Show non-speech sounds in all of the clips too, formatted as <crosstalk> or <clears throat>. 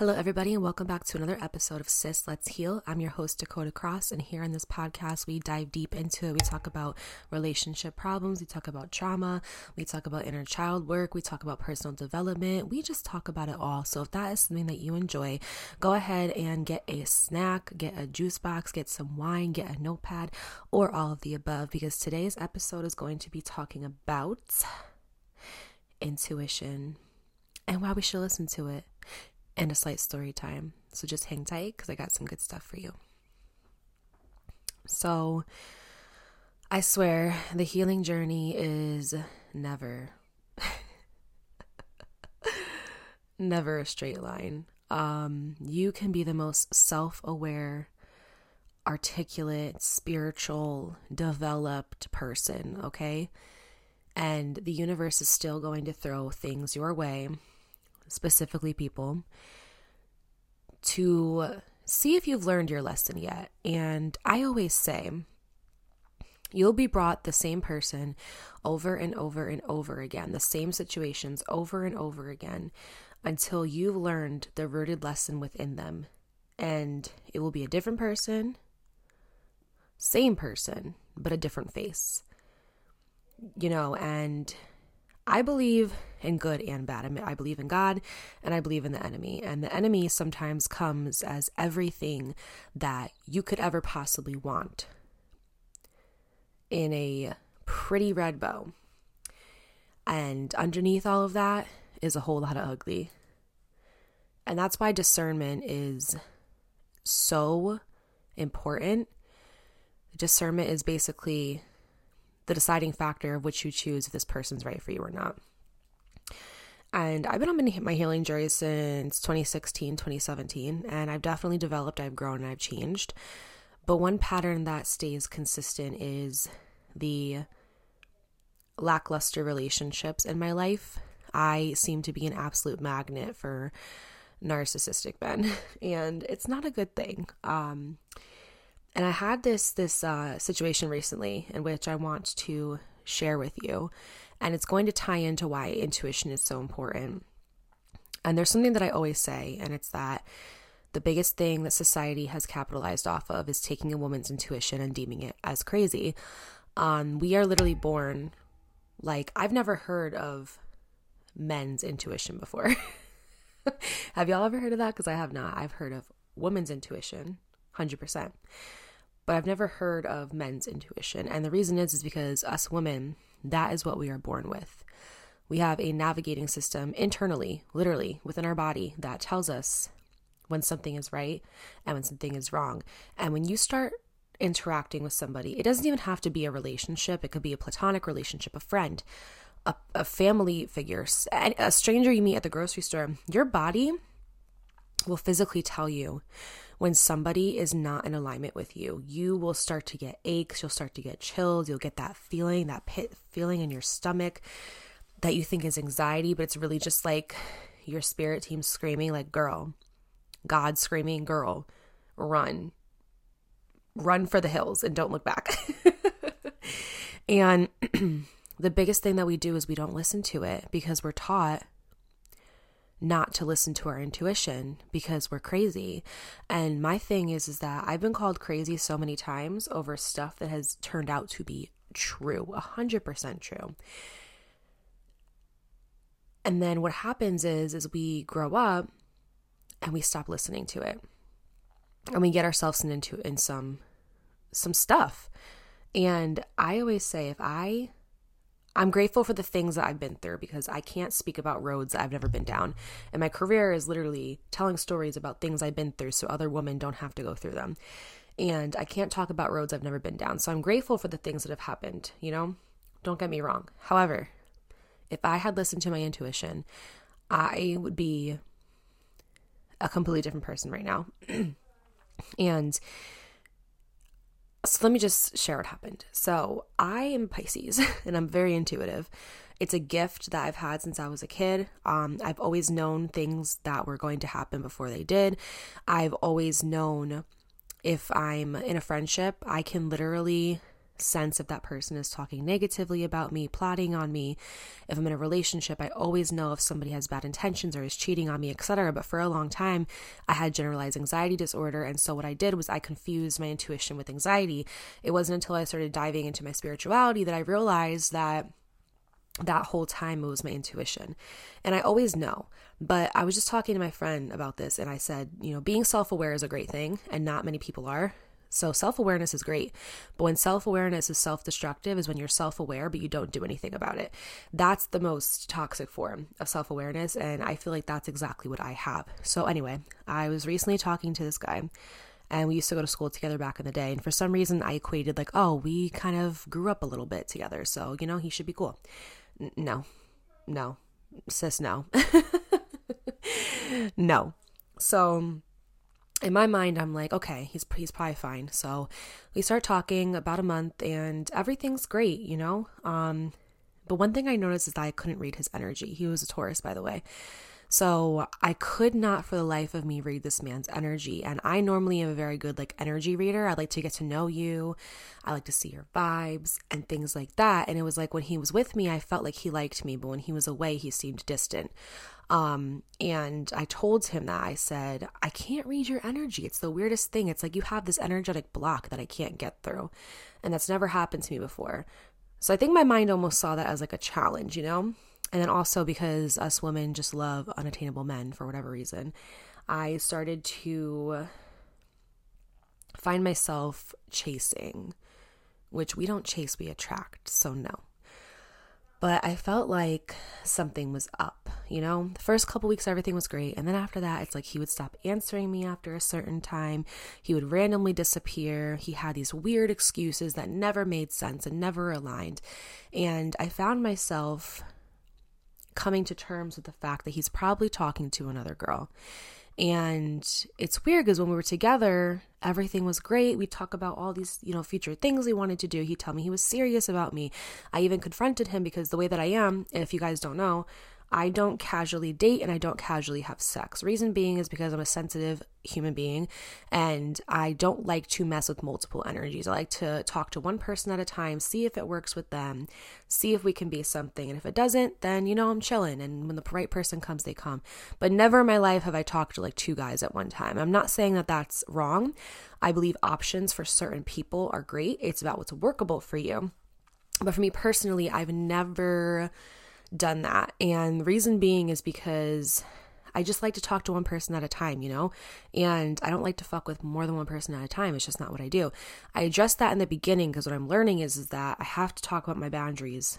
Hello, everybody, and welcome back to another episode of Sis Let's Heal. I'm your host, Dakota Cross, and here on this podcast, we dive deep into it. We talk about relationship problems, we talk about trauma, we talk about inner child work, we talk about personal development, we just talk about it all. So, if that is something that you enjoy, go ahead and get a snack, get a juice box, get some wine, get a notepad, or all of the above, because today's episode is going to be talking about intuition and why we should listen to it and a slight story time. So just hang tight because I got some good stuff for you. So, I swear, the healing journey is never, <laughs> never a straight line. Um, you can be the most self aware, articulate, spiritual, developed person, okay? And the universe is still going to throw things your way specifically people, to see if you've learned your lesson yet. And I always say, you'll be brought the same person over and over and over again, the same situations over and over again until you've learned the rooted lesson within them. And it will be a different person, same person, but a different face. You know, and I believe in good and bad. I believe in God and I believe in the enemy. And the enemy sometimes comes as everything that you could ever possibly want in a pretty red bow. And underneath all of that is a whole lot of ugly. And that's why discernment is so important. Discernment is basically the deciding factor of which you choose if this person's right for you or not. And I've been on my healing journey since 2016, 2017, and I've definitely developed, I've grown, and I've changed. But one pattern that stays consistent is the lackluster relationships in my life. I seem to be an absolute magnet for narcissistic men, <laughs> and it's not a good thing. Um, and I had this this uh, situation recently in which I want to share with you, and it's going to tie into why intuition is so important. And there's something that I always say, and it's that the biggest thing that society has capitalized off of is taking a woman's intuition and deeming it as crazy. Um, we are literally born like I've never heard of men's intuition before. <laughs> have y'all ever heard of that? Because I have not. I've heard of women's intuition, 100% but I've never heard of men's intuition. And the reason is is because us women, that is what we are born with. We have a navigating system internally, literally within our body that tells us when something is right and when something is wrong. And when you start interacting with somebody, it doesn't even have to be a relationship, it could be a platonic relationship, a friend, a, a family figure, a stranger you meet at the grocery store. Your body will physically tell you when somebody is not in alignment with you. You will start to get aches, you'll start to get chills, you'll get that feeling, that pit feeling in your stomach that you think is anxiety, but it's really just like your spirit team screaming, like, girl, God screaming, girl, run. Run for the hills and don't look back. <laughs> and <clears throat> the biggest thing that we do is we don't listen to it because we're taught not to listen to our intuition because we're crazy. And my thing is is that I've been called crazy so many times over stuff that has turned out to be true, 100% true. And then what happens is is we grow up and we stop listening to it. And we get ourselves into in some some stuff. And I always say if I I'm grateful for the things that I've been through because I can't speak about roads I've never been down. And my career is literally telling stories about things I've been through so other women don't have to go through them. And I can't talk about roads I've never been down. So I'm grateful for the things that have happened, you know? Don't get me wrong. However, if I had listened to my intuition, I would be a completely different person right now. <clears throat> and so let me just share what happened. So I am Pisces <laughs> and I'm very intuitive. It's a gift that I've had since I was a kid. Um, I've always known things that were going to happen before they did. I've always known if I'm in a friendship, I can literally sense if that person is talking negatively about me, plotting on me. If I'm in a relationship, I always know if somebody has bad intentions or is cheating on me, etc. But for a long time, I had generalized anxiety disorder, and so what I did was I confused my intuition with anxiety. It wasn't until I started diving into my spirituality that I realized that that whole time it was my intuition. And I always know. But I was just talking to my friend about this and I said, you know, being self aware is a great thing and not many people are. So self awareness is great. But when self awareness is self destructive, is when you're self aware, but you don't do anything about it. That's the most toxic form of self awareness. And I feel like that's exactly what I have. So, anyway, I was recently talking to this guy and we used to go to school together back in the day. And for some reason, I equated like, oh, we kind of grew up a little bit together. So, you know, he should be cool. N- no, no, sis, no. <laughs> no. So, in my mind, I'm like, okay, he's he's probably fine. So we start talking about a month, and everything's great, you know. Um, but one thing I noticed is that I couldn't read his energy. He was a Taurus, by the way. So I could not for the life of me read this man's energy. And I normally am a very good like energy reader. I like to get to know you. I like to see your vibes and things like that. And it was like when he was with me, I felt like he liked me, but when he was away, he seemed distant. Um, and I told him that I said, I can't read your energy. It's the weirdest thing. It's like you have this energetic block that I can't get through. And that's never happened to me before. So I think my mind almost saw that as like a challenge, you know? And then also because us women just love unattainable men for whatever reason, I started to find myself chasing, which we don't chase, we attract. So, no. But I felt like something was up, you know? The first couple weeks, everything was great. And then after that, it's like he would stop answering me after a certain time. He would randomly disappear. He had these weird excuses that never made sense and never aligned. And I found myself coming to terms with the fact that he's probably talking to another girl. And it's weird because when we were together, everything was great. We talk about all these, you know, future things we wanted to do. He told me he was serious about me. I even confronted him because the way that I am, if you guys don't know, I don't casually date and I don't casually have sex. Reason being is because I'm a sensitive human being and I don't like to mess with multiple energies. I like to talk to one person at a time, see if it works with them, see if we can be something. And if it doesn't, then you know I'm chilling. And when the right person comes, they come. But never in my life have I talked to like two guys at one time. I'm not saying that that's wrong. I believe options for certain people are great. It's about what's workable for you. But for me personally, I've never done that. And the reason being is because I just like to talk to one person at a time, you know? And I don't like to fuck with more than one person at a time. It's just not what I do. I addressed that in the beginning because what I'm learning is, is that I have to talk about my boundaries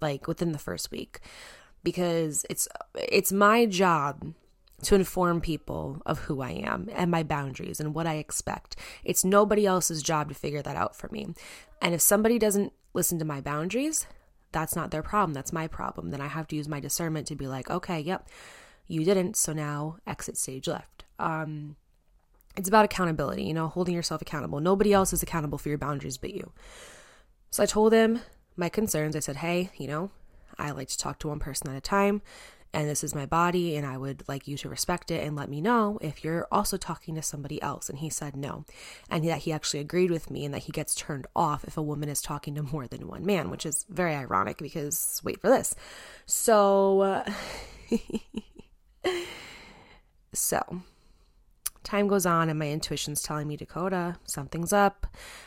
like within the first week because it's it's my job to inform people of who I am and my boundaries and what I expect. It's nobody else's job to figure that out for me. And if somebody doesn't listen to my boundaries, that's not their problem. That's my problem. Then I have to use my discernment to be like, okay, yep, you didn't. So now exit stage left. Um, it's about accountability, you know, holding yourself accountable. Nobody else is accountable for your boundaries but you. So I told him my concerns. I said, hey, you know, I like to talk to one person at a time and this is my body and I would like you to respect it and let me know if you're also talking to somebody else. And he said no. And that he actually agreed with me and that he gets turned off if a woman is talking to more than one man, which is very ironic because wait for this. So, uh, <laughs> so time goes on and my intuition's telling me dakota something's up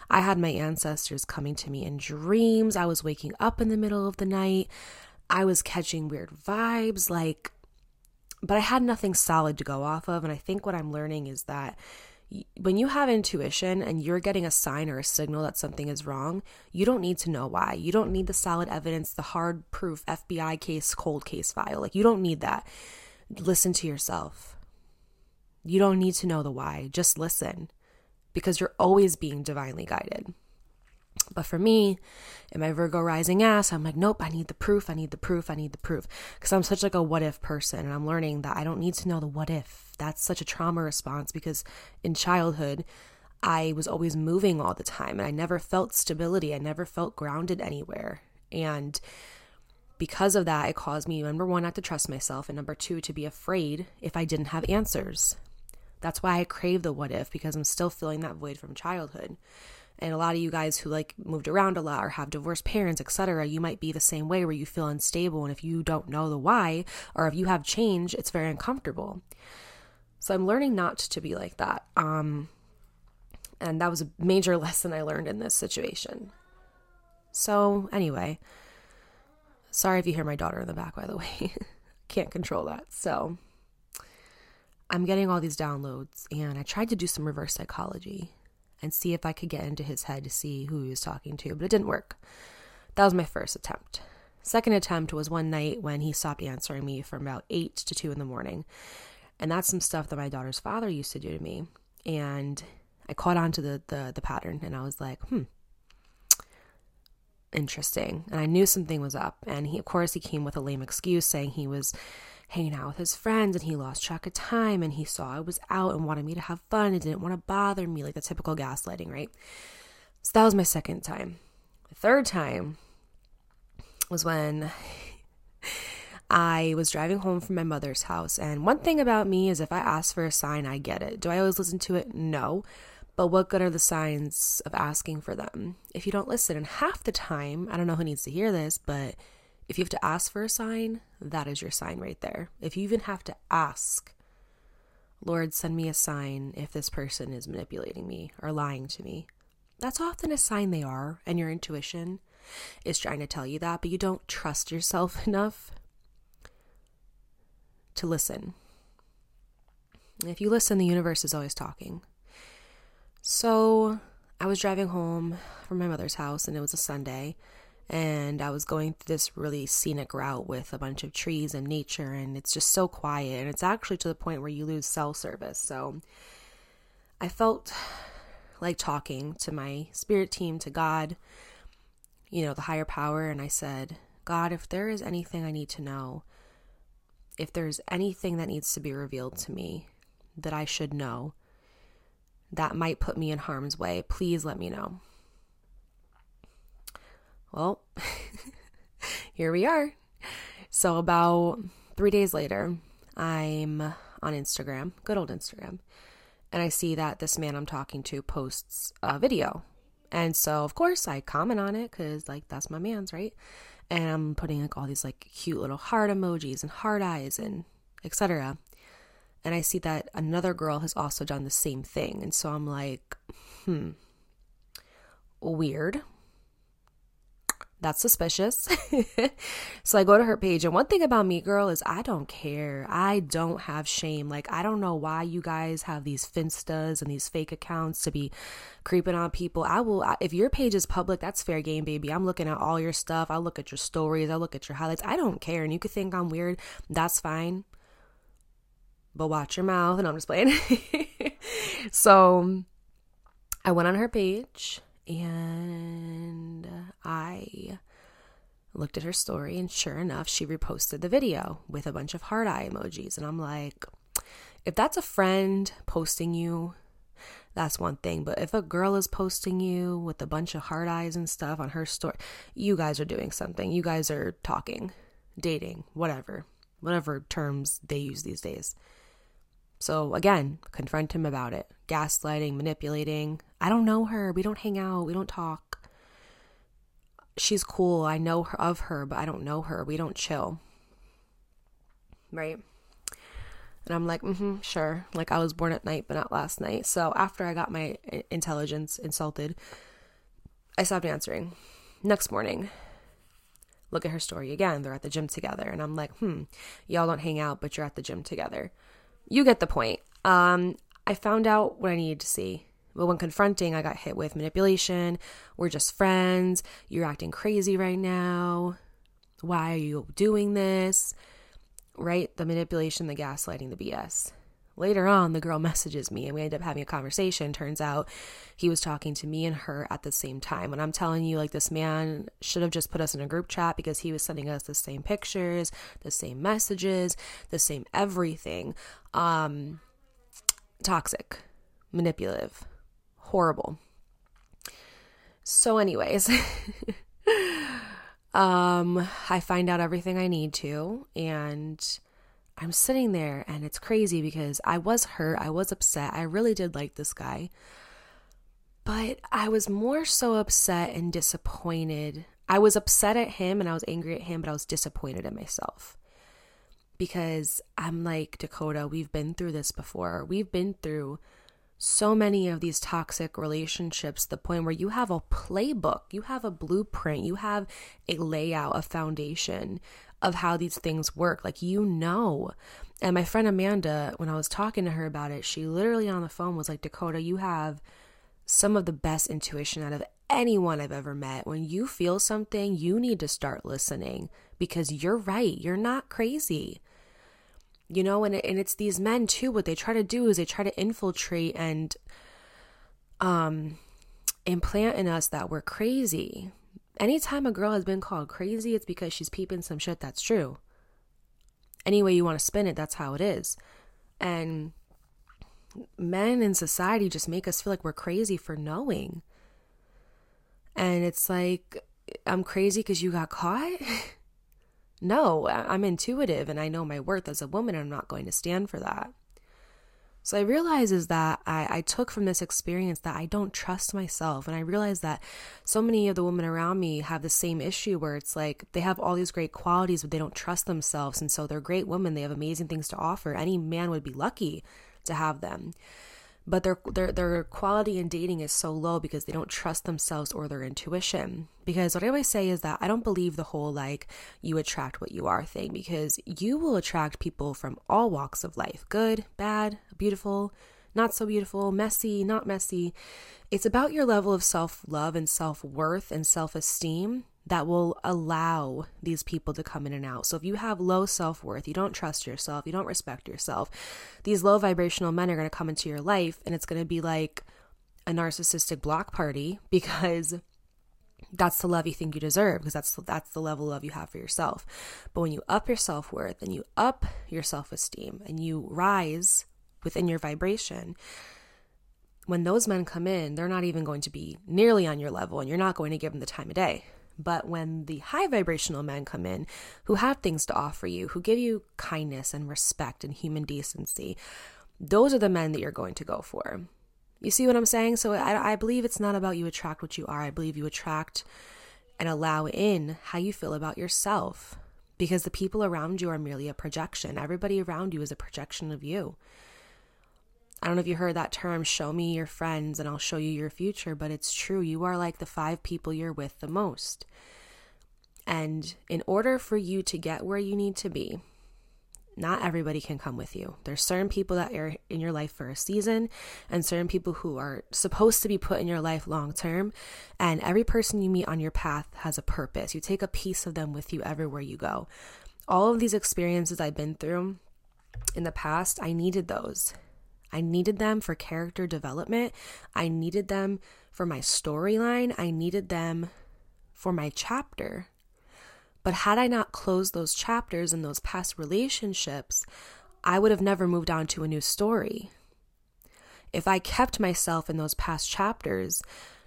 i had my ancestors coming to me in dreams i was waking up in the middle of the night I was catching weird vibes, like, but I had nothing solid to go off of. And I think what I'm learning is that when you have intuition and you're getting a sign or a signal that something is wrong, you don't need to know why. You don't need the solid evidence, the hard proof FBI case, cold case file. Like, you don't need that. Listen to yourself. You don't need to know the why. Just listen because you're always being divinely guided. But for me, in my Virgo rising ass, I'm like, nope, I need the proof, I need the proof, I need the proof. Because I'm such like a what if person and I'm learning that I don't need to know the what if. That's such a trauma response because in childhood, I was always moving all the time and I never felt stability. I never felt grounded anywhere. And because of that, it caused me, number one, not to trust myself, and number two, to be afraid if I didn't have answers. That's why I crave the what if, because I'm still filling that void from childhood. And a lot of you guys who like moved around a lot or have divorced parents, etc., you might be the same way where you feel unstable and if you don't know the why or if you have change, it's very uncomfortable. So I'm learning not to be like that. Um and that was a major <laughs> lesson I learned in this situation. So, anyway, sorry if you hear my daughter in the back, by the way. <laughs> Can't control that. So, I'm getting all these downloads, and I tried to do some reverse psychology and see if I could get into his head to see who he was talking to, but it didn't work. That was my first attempt. Second attempt was one night when he stopped answering me from about 8 to 2 in the morning. And that's some stuff that my daughter's father used to do to me. And I caught on to the, the, the pattern and I was like, hmm, interesting. And I knew something was up. And he, of course, he came with a lame excuse saying he was hanging out with his friends and he lost track of time and he saw I was out and wanted me to have fun and didn't want to bother me, like the typical gaslighting, right? So that was my second time. The third time was when I was driving home from my mother's house. And one thing about me is if I ask for a sign, I get it. Do I always listen to it? No. But what good are the signs of asking for them if you don't listen? And half the time, I don't know who needs to hear this, but if you have to ask for a sign, that is your sign right there. If you even have to ask, Lord, send me a sign if this person is manipulating me or lying to me, that's often a sign they are, and your intuition is trying to tell you that, but you don't trust yourself <laughs> enough to listen. If you listen, the universe is always talking. So I was driving home from my mother's house, and it was a Sunday and I was going through this really scenic route with a bunch of trees and nature, and it's just so quiet. And it's actually to the point where you lose cell service. So I felt like talking to my spirit team, to God, you know, the higher power, and I said, God, if there is anything I need to know, if there's anything that needs to be revealed to me that I should know that might put me in harm's way, please let me know. Well, <laughs> here we are. So, about three days later, I'm on Instagram, good old Instagram, and I see that this man I'm talking to posts a video. And so, of course, I comment on it because, like, that's my man's, right? And I'm putting like all these like cute little heart emojis and heart eyes and etc. And I see that another girl has also done the same thing. And so I'm like, hmm, weird that's suspicious. <laughs> so I go to her page. And one thing about me, girl, is I don't care. I don't have shame. Like, I don't know why you guys have these Finstas and these fake accounts to be creeping on people. I will, if your page is public, that's fair game, baby. I'm looking at all your stuff. I look at your stories. I look at your highlights. I don't care. And you could think I'm weird. That's fine. But watch your mouth. And I'm just playing. <laughs> so I went on her page and I looked at her story, and sure enough, she reposted the video with a bunch of heart eye emojis. And I'm like, if that's a friend posting you, that's one thing. But if a girl is posting you with a bunch of heart eyes and stuff on her story, you guys are doing something. You guys are talking, dating, whatever, whatever terms they use these days. So again, confront him about it. Gaslighting, manipulating. I don't know her. We don't hang out. We don't talk. She's cool. I know her, of her, but I don't know her. We don't chill. Right? And I'm like, mm-hmm, sure. Like I was born at night, but not last night. So after I got my intelligence insulted, I stopped answering. Next morning, look at her story again. They're at the gym together. And I'm like, hmm, y'all don't hang out, but you're at the gym together you get the point. Um, I found out what I needed to see. But when confronting, I got hit with manipulation. We're just friends. You're acting crazy right now. Why are you doing this? Right? The manipulation, the gaslighting, the BS. Later on, the girl messages me and we end up having a conversation. Turns out he was talking to me and her at the same time. And I'm telling you, like, this man should have just put us in a group chat because he was sending us the same pictures, the same messages, the same everything. Um, toxic, manipulative, horrible. So, anyways, <laughs> um, I find out everything I need to, and I'm sitting there, and it's crazy because I was hurt, I was upset, I really did like this guy. But I was more so upset and disappointed. I was upset at him and I was angry at him, but I was disappointed in myself. Because I'm like, Dakota, we've been through this before. We've been through so many of these toxic relationships, the point where you have a playbook, you have a blueprint, you have a layout, a foundation of how these things work. Like, you know. And my friend Amanda, when I was talking to her about it, she literally on the phone was like, Dakota, you have some of the best intuition out of anyone I've ever met. When you feel something, you need to start listening because you're right. You're not crazy. You know, and, and it's these men too. What they try to do is they try to infiltrate and um, implant in us that we're crazy. Anytime a girl has been called crazy, it's because she's peeping some shit that's true. Any way you want to spin it, that's how it is. And men in society just make us feel like we're crazy for knowing. And it's like, I'm crazy because you got caught? <laughs> no, I'm intuitive and I know my worth as a woman, I'm not going to stand for that. So I realize is that I, I took from this experience that I don't trust myself. And I realize that so many of the women around me have the same issue where it's like they have all these great qualities, but they don't trust themselves. And so they're great women. They have amazing things to offer. Any man would be lucky to have them but their their their quality in dating is so low because they don't trust themselves or their intuition. Because what I always say is that I don't believe the whole like you attract what you are thing because you will attract people from all walks of life, good, bad, beautiful, not so beautiful, messy, not messy. It's about your level of self-love and self-worth and self-esteem that will allow these people to come in and out. So if you have low self worth, you don't trust yourself, you don't respect yourself, these low vibrational men are going to come into your life and it's going to be like a narcissistic block party <laughs> because that's the love you think you deserve because that's that's the level of love you have for yourself. But when you up your self-worth and you up your self-esteem and you rise within your vibration, when those men come in, they're not even going to be nearly on your level and you're not going to give them the time of day but when the high vibrational men come in who have things to offer you, who give you kindness and respect and human decency, those are the men that you're going to go for. You see what I'm saying? So I, I believe it's not about you attract what you are. I believe you attract and allow in how you feel about yourself because the people around you are merely a projection. Everybody around you is a projection of you. I don't know if you heard that term, show me your friends and I'll show you your future, but it's true. You are like the five people you're with the most. And in order for you to get where you need to be, not everybody can come with you. There's certain people that are in your life for a season and certain people who are supposed to be put in your life long term. And every person you meet on your path has a purpose. You take a piece of them with you everywhere you go. All of these experiences I've been through in the past, I needed those. I needed them for character development. I needed them for my storyline. I needed them for my chapter. But had I not closed those chapters and those past relationships, I would have never moved on to a new story. If I kept myself in those past chapters,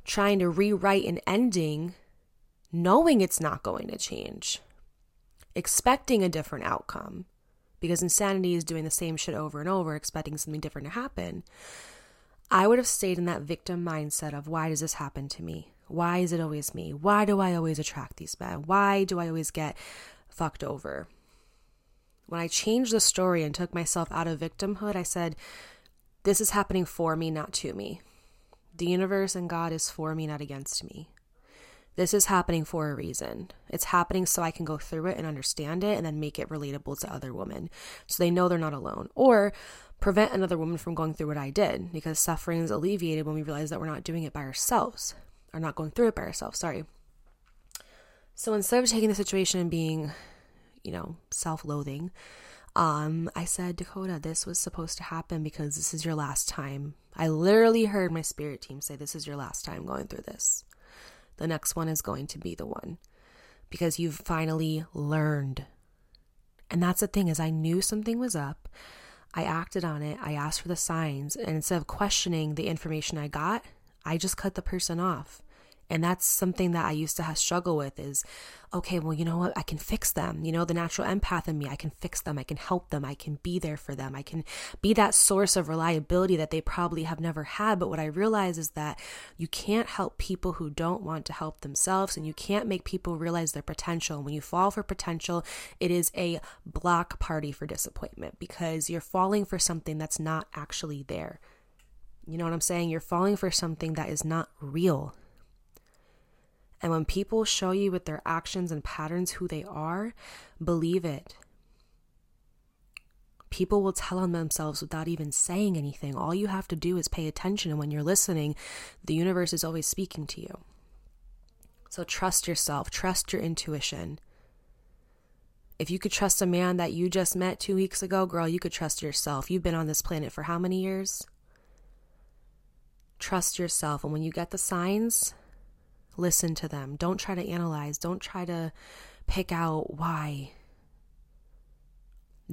trying to rewrite an ending, knowing it's not going to change, expecting a different outcome, because insanity is doing the same shit over and over, expecting something different to happen. I would have stayed in that victim mindset of why does this happen to me? Why is it always me? Why do I always attract these men? Why do I always get fucked over? When I changed the story and took myself out of victimhood, I said, This is happening for me, not to me. The universe and God is for me, not against me. This is happening for a reason. It's happening so I can go through it and understand it and then make it relatable to other women so they know they're not alone. Or prevent another woman from going through what I did because suffering is alleviated when we realize that we're not doing it by ourselves or not going through it by ourselves. Sorry. So instead of taking the situation and being, you know, self loathing, um, I said, Dakota, this was supposed to happen because this is your last time. I literally heard my spirit team say, This is your last time going through this the next one is going to be the one because you've finally learned. And that's the thing is I knew something was up. I acted on it. I asked for the signs and instead of questioning the information I got, I just cut the person off And that's something that I used to have struggle with is, okay, well, you know what? I can fix them. You know, the natural empath in me, I can fix them. I can help them. I can be there for them. I can be that source of reliability that they probably have never had. But what I realize is that you can't help people who don't want to help themselves and you can't make people realize their potential. When you fall for potential, it is a block party for disappointment because you're falling for something that's not actually there. You know what I'm saying? You're falling for something that is not real. And when people show you with their actions and patterns who they are, believe it. People will tell on themselves without even saying anything. All you have to do is pay attention. And when you're listening, the universe is always speaking to you. So trust yourself, trust your intuition. If you could trust a man that you just met two weeks ago, girl, you could trust yourself. You've been on this planet for how many years? Trust yourself. And when you get the signs, Listen to them. Don't try to analyze. Don't try to pick out why.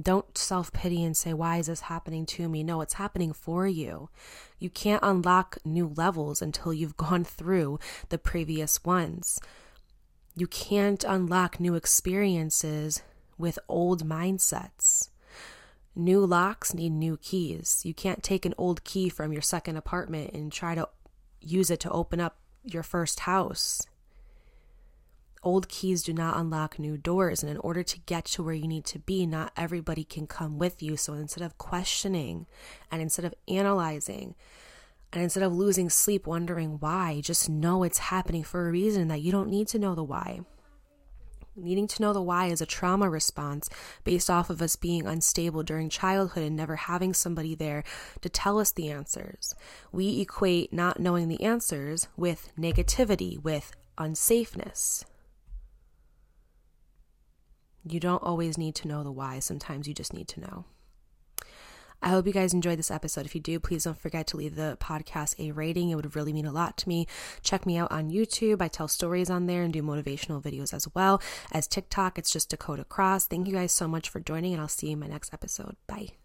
Don't self pity and say, Why is this happening to me? No, it's happening for you. You can't unlock new levels until you've <laughs> gone through the previous ones. You can't unlock new experiences with old mindsets. New locks need new keys. You can't take an old key from your second apartment and try to use it to open up your first house. Old keys do not unlock new doors, and in order to get to where you need to be, not everybody can come with you. So instead of questioning and instead of analyzing, and instead of losing sleep wondering why, just know it's happening for a reason that you don't need to know the why. Needing to know the why is a trauma response based off of us being unstable during childhood and never having somebody there to tell us the answers. We equate not knowing the answers with negativity, with unsafeness. You don't always need to know the why, sometimes you just need to know. I hope you guys enjoyed this episode. If you do, please don't forget to leave the podcast a rating. It would really mean a lot to me. Check me out on YouTube. I tell stories on there and do motivational videos as well. As TikTok, it's just Dakota Cross. Thank you guys so much for joining, and I'll see you in my next episode. Bye.